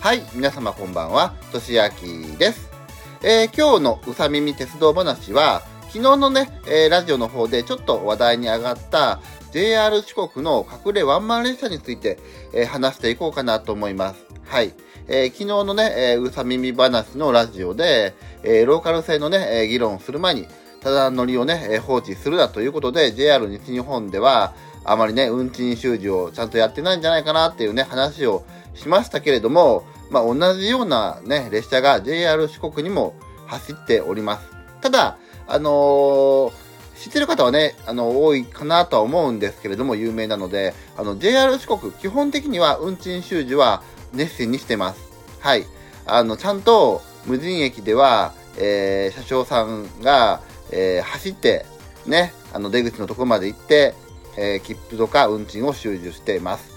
はい、皆様こんばんは、としあきです。えー今日のうさみみ鉄道話は、昨日のね、えーラジオの方でちょっと話題に上がった JR 四国の隠れワンマン列車について、えー話していこうかなと思います。はい。えー昨日のね、えーうさみみ話のラジオで、えローカル線のね、え議論をする前に、ただ乗りをね、え放置するなということで、JR 西日本では、あまりね、運賃収支をちゃんとやってないんじゃないかなっていうね、話をしましたけれども、まあ、同じようなね、列車が JR 四国にも走っております。ただ、あのー知ってる方はね、あの、多いかなとは思うんですけれども、有名なので、あの、JR 四国、基本的には運賃収支は熱心にしてます。はい。あの、ちゃんと無人駅では、えー車掌さんが、えー走って、ね、あの、出口のところまで行って、えー切符とか運賃を収受しています。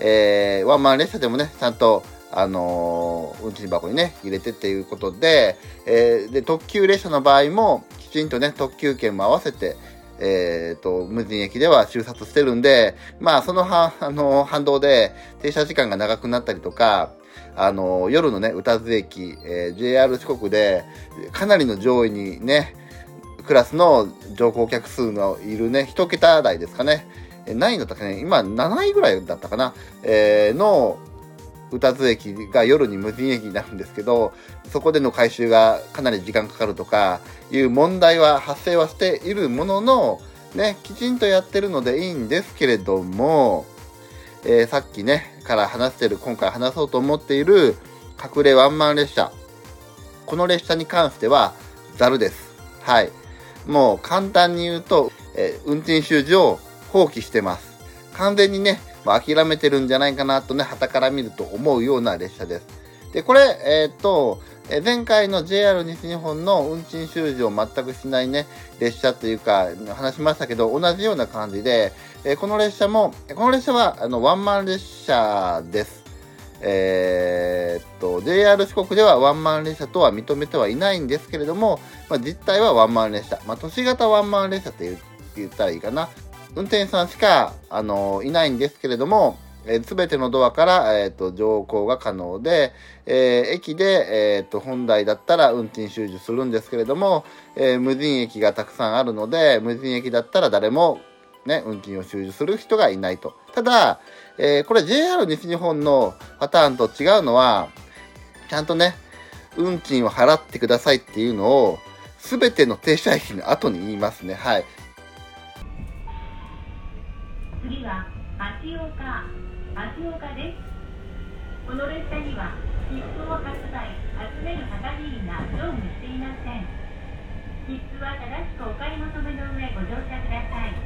えーワンマン列車でもね、ちゃんと、あのー運賃箱にね、入れてっていうことで、えーで、特急列車の場合も、きちんとね、特急券も合わせて、えーと、無人駅では収札してるんで、まあ、その、あの反動で、停車時間が長くなったりとか、あの夜のね、宇多津駅、えー JR 四国で、かなりの上位にね、クラスの乗降客数のいるね、一桁台ですかね。何位だったかね、今7位ぐらいだったかな、えーの、宇多津駅が夜に無人駅になるんですけど、そこでの回収がかなり時間かかるとかいう問題は発生はしているものの、ね、きちんとやってるのでいいんですけれども、えーさっきね、から話してる、今回話そうと思っている隠れワンマン列車。この列車に関しては、ザルです。はい。もう簡単に言うと、えー運賃収支を放棄してます。完全にね、まあ、諦めてるんじゃないかなとね、旗から見ると思うような列車です。で、これ、えーっと、前回の JR 西日本の運賃収支を全くしないね、列車というか、話しましたけど、同じような感じで、えこの列車も、この列車は、あの、ワンマン列車です。えーっと、JR 四国ではワンマン列車とは認めてはいないんですけれども、まあ、実態はワンマン列車。まあ、都市型ワンマン列車って言ったらいいかな。運転手さんしか、あのいないんですけれども、えー、全てのドアから、えー、と乗降が可能で、えー駅で、えー、と本来だったら運賃収受するんですけれども、えー無人駅がたくさんあるので無人駅だったら誰も、ね、運賃を収受する人がいないと。ただ、えーこれ JR 西日本のパターンと違うのはちゃんとね運賃を払ってくださいっていうのを全ての停車駅の後に言いますね。はい。次は八岡八岡ですこの列車には切符を発売集める係員が乗務していません切符は正しくお買い求めの上ご乗車ください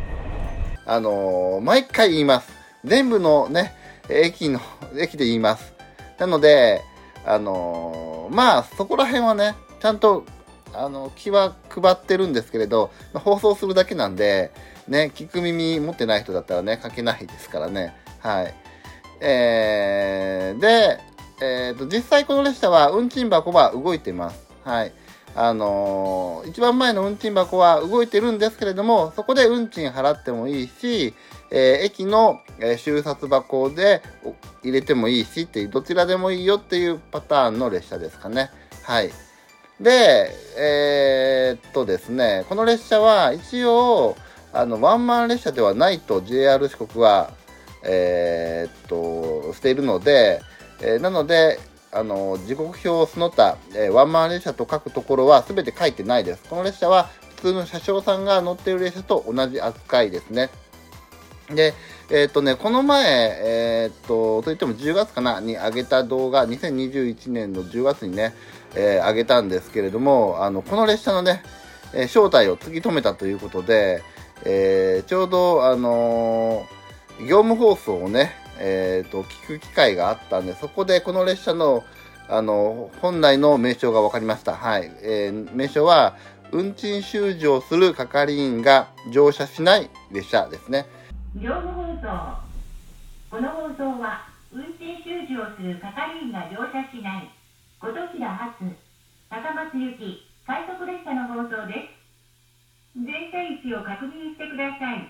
あのー毎回言います。全部のね、駅の、駅で言います。なので、あのーまあ、そこら辺はね、ちゃんと、あの、気は配ってるんですけれど、まあ放送するだけなんで、ね、聞く耳持ってない人だったらね、書けないですからね。はい。えー、で、えーと、実際この列車は運賃箱は動いてます。はい。あのー一番前の運賃箱は動いてるんですけれども、そこで運賃払ってもいいし、えー駅の、えー収札箱で入れてもいいしっていう、どちらでもいいよっていうパターンの列車ですかね。はい。で、えーっとですね、この列車は一応、あの、ワンマン列車ではないと JR 四国は、えーっと、しているので、えーなので、あの時刻表をその他、えワンマン列車と書くところは全て書いてないです。この列車は普通の車掌さんが乗っている列車と同じ扱いですね。で、えっ、とね、この前、えっ、と、といっても10月かな、に上げた動画、2021年の10月にね、えー上げたんですけれども、あの、この列車のね、えー正体を突き止めたということで、えーちょうど、あのー業務放送をね、えーと、聞く機会があったんで、そこでこの列車の、あの、本来の名称が分かりました。はい。えー名称は、運賃収支をする係員が乗車しない列車ですね。業務放送この放送は運賃収支をする係員が乗車しない琴平発高松行き快速列車の放送です電車位置を確認してください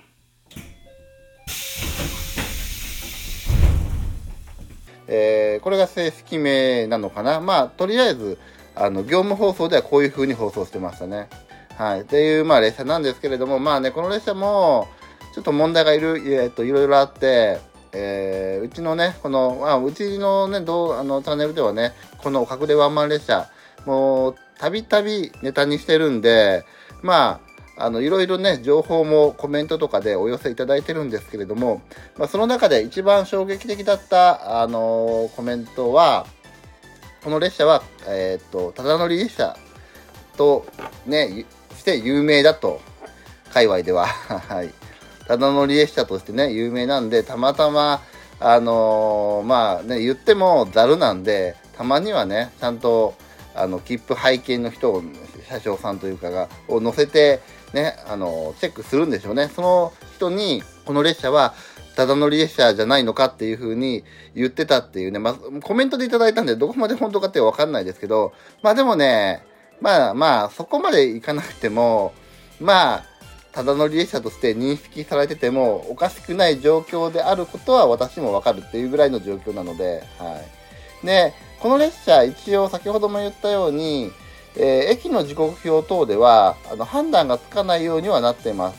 えー、これが正式名なのかな？まあ、とりあえず、あの、業務放送ではこういう風に放送してましたね。はい。っていう、まあ、列車なんですけれども、まあね、この列車も、ちょっと問題がいる、えっと、いろいろあって、えー、うちのね、この、あ、うちのね、どう、あの、チャンネルではね、この隠れワンマン列車、もう、たびたびネタにしてるんで、まあ、あの、いろいろね、情報もコメントとかでお寄せいただいてるんですけれども、まあ、その中で一番衝撃的だった、あのー、コメントは、この列車は、えー、っと、ただ乗り列車と、ね、して有名だと、界隈では、はい。ただ乗り列車としてね、有名なんで、たまたま、あのー、まあね、言ってもざるなんで、たまにはね、ちゃんと、あの、切符拝見の人を、車掌さんというかが、を乗せて、ね、あの、チェックするんでしょうね。その人に、この列車は、ただ乗り列車じゃないのかっていう風に言ってたっていうね、まあ、コメントでいただいたんで、どこまで本当かってわかんないですけど、まあでもね、まあまあ、そこまでいかなくても、まあ、ただ乗り列車として認識されててもおかしくない状況であることは私もわかるっていうぐらいの状況なので、はい。で、この列車、一応先ほども言ったように、えー、駅の時刻表等では、あの、判断がつかないようにはなっています。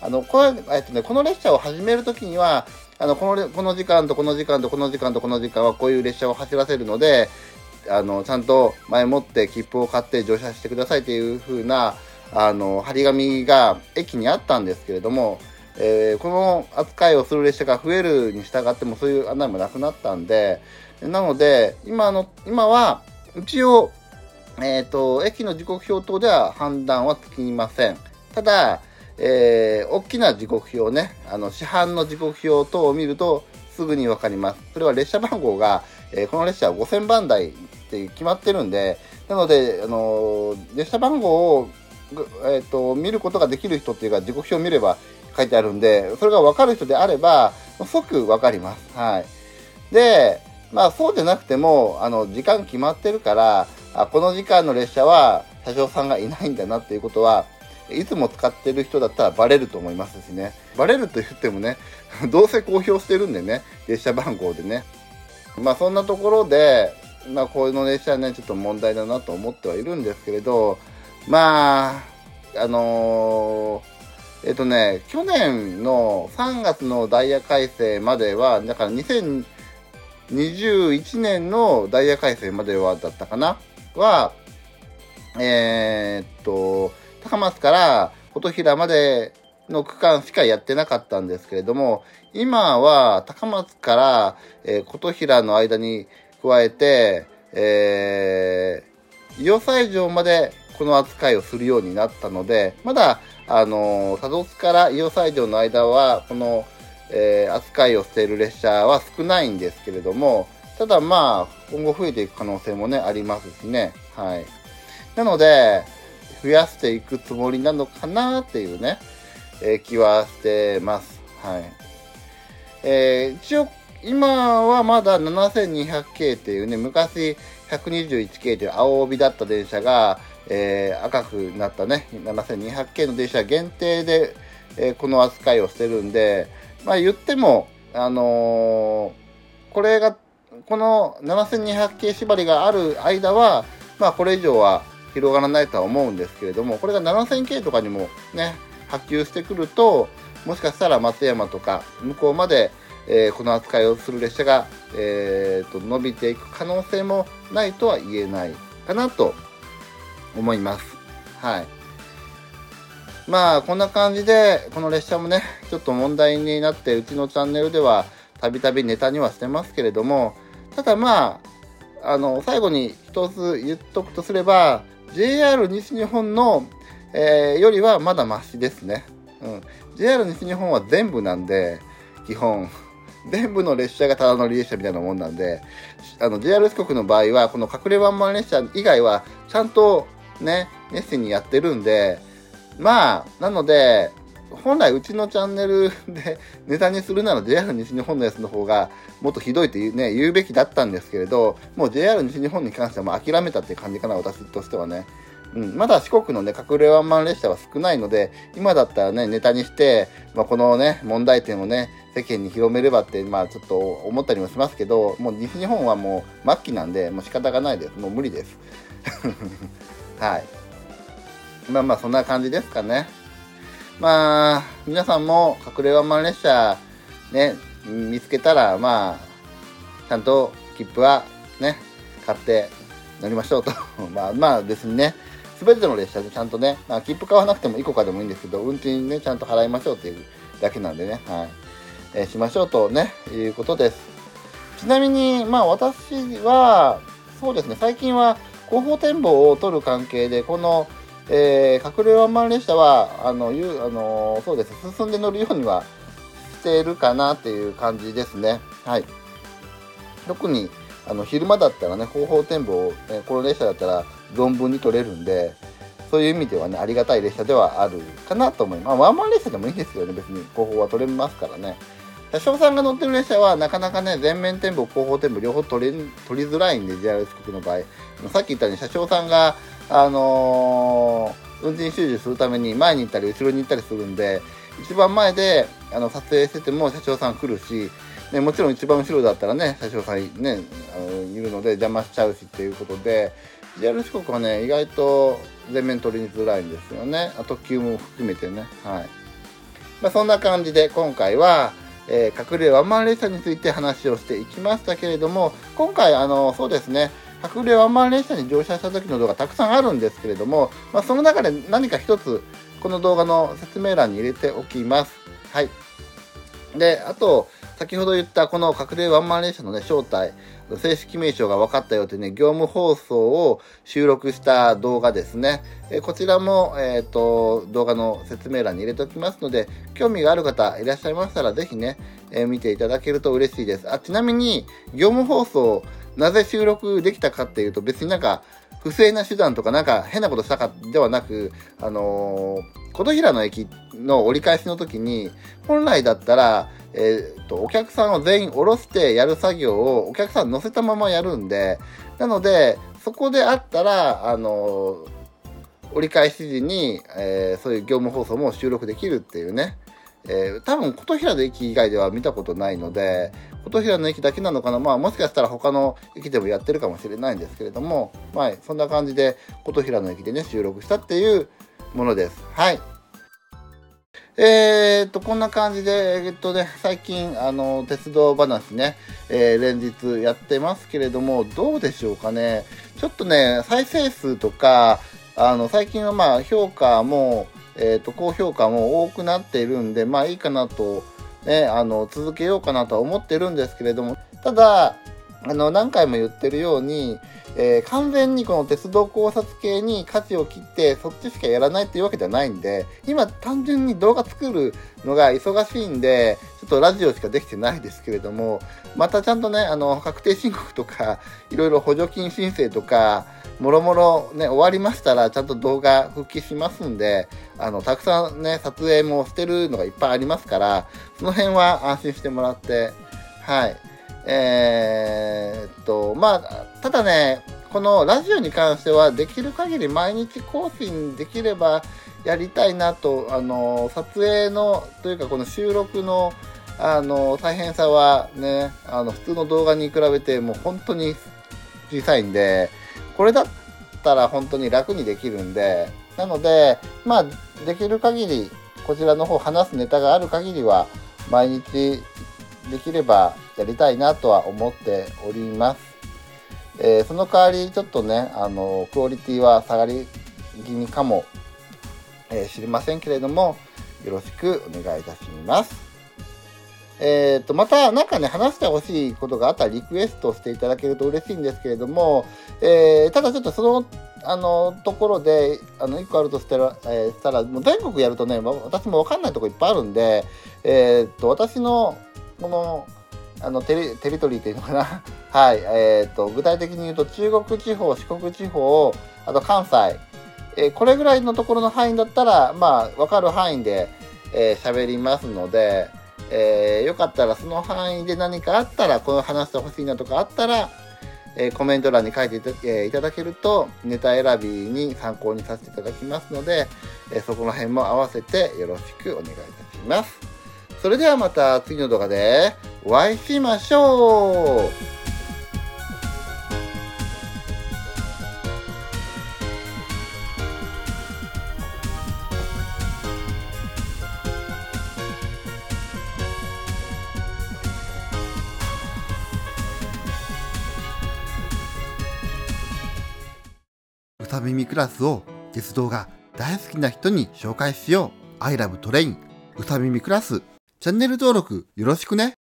あの、これ、えっとね、この列車を始めるときには、あの、この、この時間とこの時間とこの時間とこの時間はこういう列車を走らせるので、あの、ちゃんと前もって切符を買って乗車してくださいっていう風な、あの、張り紙が駅にあったんですけれども、えー、この扱いをする列車が増えるに従ってもそういう案内もなくなったんで、なので、今の、今は、一応、え、ー、と、駅の時刻表等では判断はつきません。ただ、えー、大きな時刻表ね、あの、市販の時刻表等を見ると、すぐにわかります。それは列車番号が、えー、この列車は5000番台って決まってるんで、なので、あの、列車番号をえーと、見ることができる人っていうか時刻表を見れば書いてあるんでそれが分かる人であれば即分かります。はい、でまあそうでなくてもあの時間決まってるからあこの時間の列車は車掌さんがいないんだなっていうことはいつも使ってる人だったらバレると思いますしね。バレると言ってもね どうせ公表してるんでね列車番号でね。まあそんなところでまあこの列車はねちょっと問題だなと思ってはいるんですけれどまあ、あのー、えっとね、去年の3月のダイヤ改正までは、だから2021年のダイヤ改正まではだったかな？は、えー、っと、高松から琴平までの区間しかやってなかったんですけれども、今は高松から、えー、琴平の間に加えて、えー、伊予西条までこの扱いをするようになったので、まだ、あの、多度津から伊予西条の間は、この、えー、扱いをしている列車は少ないんですけれども、ただまあ、今後増えていく可能性もね、ありますしね。はい。なので、増やしていくつもりなのかなっていうね、えー、気はしてます。はい。えー、一応、今はまだ7200系っていうね、昔121系という青帯だった電車が、えー、赤くなったね、7200系の電車限定で、えー、この扱いをしてるんで、まあ言っても、あのー、これが、この7200系縛りがある間は、まあこれ以上は広がらないとは思うんですけれども、これが7000系とかにもね、波及してくると、もしかしたら松山とか向こうまで、えー、この扱いをする列車が、えーと伸びていく可能性もないとは言えないかなと思います。はい。まあ、こんな感じで、この列車もね、ちょっと問題になって、うちのチャンネルでは、たびたびネタにはしてますけれども、ただまあ、あの、最後に一つ言っとくとすれば、JR 西日本の、えー、よりはまだマシですね。うん。JR 西日本は全部なんで、基本。全部の列車がただ乗り列車みたいなもんなんで、あの、JR 四国の場合は、この隠れワンマン列車以外は、ちゃんとね、熱心にやってるんで、まあ、なので、本来うちのチャンネル でネタにするなら JR 西日本のやつの方がもっとひどいとね、言うべきだったんですけれど、もう JR 西日本に関してはもう諦めたっていう感じかな、私としてはね。うん、まだ四国のね、隠れワンマン列車は少ないので、今だったらね、ネタにして、まあ、このね、問題点をね、世間に広めればって、まあちょっと思ったりもしますけど、もう西日本はもう末期なんで、もう仕方がないです。もう無理です。はい。まあまあそんな感じですかね。まあ、皆さんも隠れワンマン列車ね、見つけたら、まあ、ちゃんと切符はね、買って乗りましょうと。まあまあ別にね、すべての列車でちゃんとね、まあ、切符買わなくても1個かでもいいんですけど、運賃ね、ちゃんと払いましょうっていうだけなんでね、はい。えー、しましょうとね、いうことです。ちなみに、まあ私は、そうですね、最近は広報展望を取る関係で、この、えー、隠れワンマン列車は、あの、いう、あのそうです、進んで乗るようにはしているかなっていう感じですね。はい。特に、あの、昼間だったらね、広報展望、えこの列車だったら存分に取れるんで、そういう意味ではね、ありがたい列車ではあるかなと思います。まあ、ワンマン列車でもいいですよね、別に広報は取れますからね。車掌さんが乗ってる列車はなかなかね、全面展望、後方展望両方取り取りづらいんで、JR 四国の場合。さっき言ったように車掌さんが、あのー、運転収集するために前に行ったり後ろに行ったりするんで、一番前であの撮影してても車掌さん来るし、ね、もちろん一番後ろだったらね、車掌さんね、あのいるので邪魔しちゃうしっていうことで、JR 四国はね、意外と全面取りづらいんですよねあ。特急も含めてね。はい。まあ、そんな感じで今回は、えー、隠れワンマン列車について話をしていきましたけれども、今回、あの、そうですね、隠れワンマン列車に乗車した時の動画たくさんあるんですけれども、まあ、その中で何か一つ、この動画の説明欄に入れておきます。はい。で、あと、先ほど言ったこの隠れワンマン列車のね、正体、正式名称が分かったよってね、業務放送を収録した動画ですね。えこちらも、えっ、ー、と、動画の説明欄に入れておきますので、興味がある方いらっしゃいましたら、ぜひね、えー、見ていただけると嬉しいです。あ、ちなみに、業務放送、なぜ収録できたかっていうと、別になんか、不正な手段とかなんか変なことしたかではなく、あのー、琴平の駅の折り返しの時に、本来だったら、えー、と、お客さんを全員降ろしてやる作業をお客さん乗せたままやるんで、なので、そこであったら、あの、折り返し時に、えー、そういう業務放送も収録できるっていうね。えー、多分、琴平の駅以外では見たことないので、琴平の駅だけなのかなまあ、もしかしたら他の駅でもやってるかもしれないんですけれども、まあ、そんな感じで、琴平の駅でね、収録したっていうものです。はい。えー、っと、こんな感じで、えっとね、最近、あの、鉄道話ね、えー、連日やってますけれども、どうでしょうかね。ちょっとね、再生数とか、あの、最近はまあ、評価も、えっと、高評価も多くなっているんで、まあいいかなと、ね、あの、続けようかなとは思ってるんですけれども、ただ、あの、何回も言ってるように、えー、完全にこの鉄道考察系に舵を切ってそっちしかやらないっていうわけじゃないんで今単純に動画作るのが忙しいんでちょっとラジオしかできてないですけれどもまたちゃんとねあの確定申告とかいろいろ補助金申請とかもろもろね終わりましたらちゃんと動画復帰しますんであのたくさんね撮影もしてるのがいっぱいありますからその辺は安心してもらってはい。えー、っと、まあ、ただね、このラジオに関してはできる限り毎日更新できればやりたいなと、あの、撮影の、というかこの収録の、あの、大変さはね、あの、普通の動画に比べてもう本当に小さいんで、これだったら本当に楽にできるんで、なので、まあ、できる限り、こちらの方話すネタがある限りは、毎日できればやりたいなとは思っております。えー、その代わりちょっとね、あの、クオリティは下がり気味かも、えー、知りませんけれども、よろしくお願いいたします。えっ、ー、と、またなんかね、話してほしいことがあったらリクエストしていただけると嬉しいんですけれども、えー、ただちょっとその、あの、ところで、あの、一個あるとしたら、えー、したら、もう全国やるとね、私もわかんないとこいっぱいあるんで、えっと、私の、この、あのテリテリトリーっていうのかな？はい、えーと、具体的に言うと中国地方四国地方あと関西、えー、これぐらいのところの範囲だったらまあ分かる範囲で喋、えー、りますので、えー、よかったらその範囲で何かあったらこの話してほしいなとかあったら、えーコメント欄に書いていた,、えーいただけると、ネタ選びに参考にさせていただきますので、えそこら辺も合わせてよろしくお願いいたします。それではまた次の動画でお会いしましょううさ耳クラスを鉄道が大好きな人に紹介しよう。I love train うさ耳クラス。チャンネル登録よろしくね。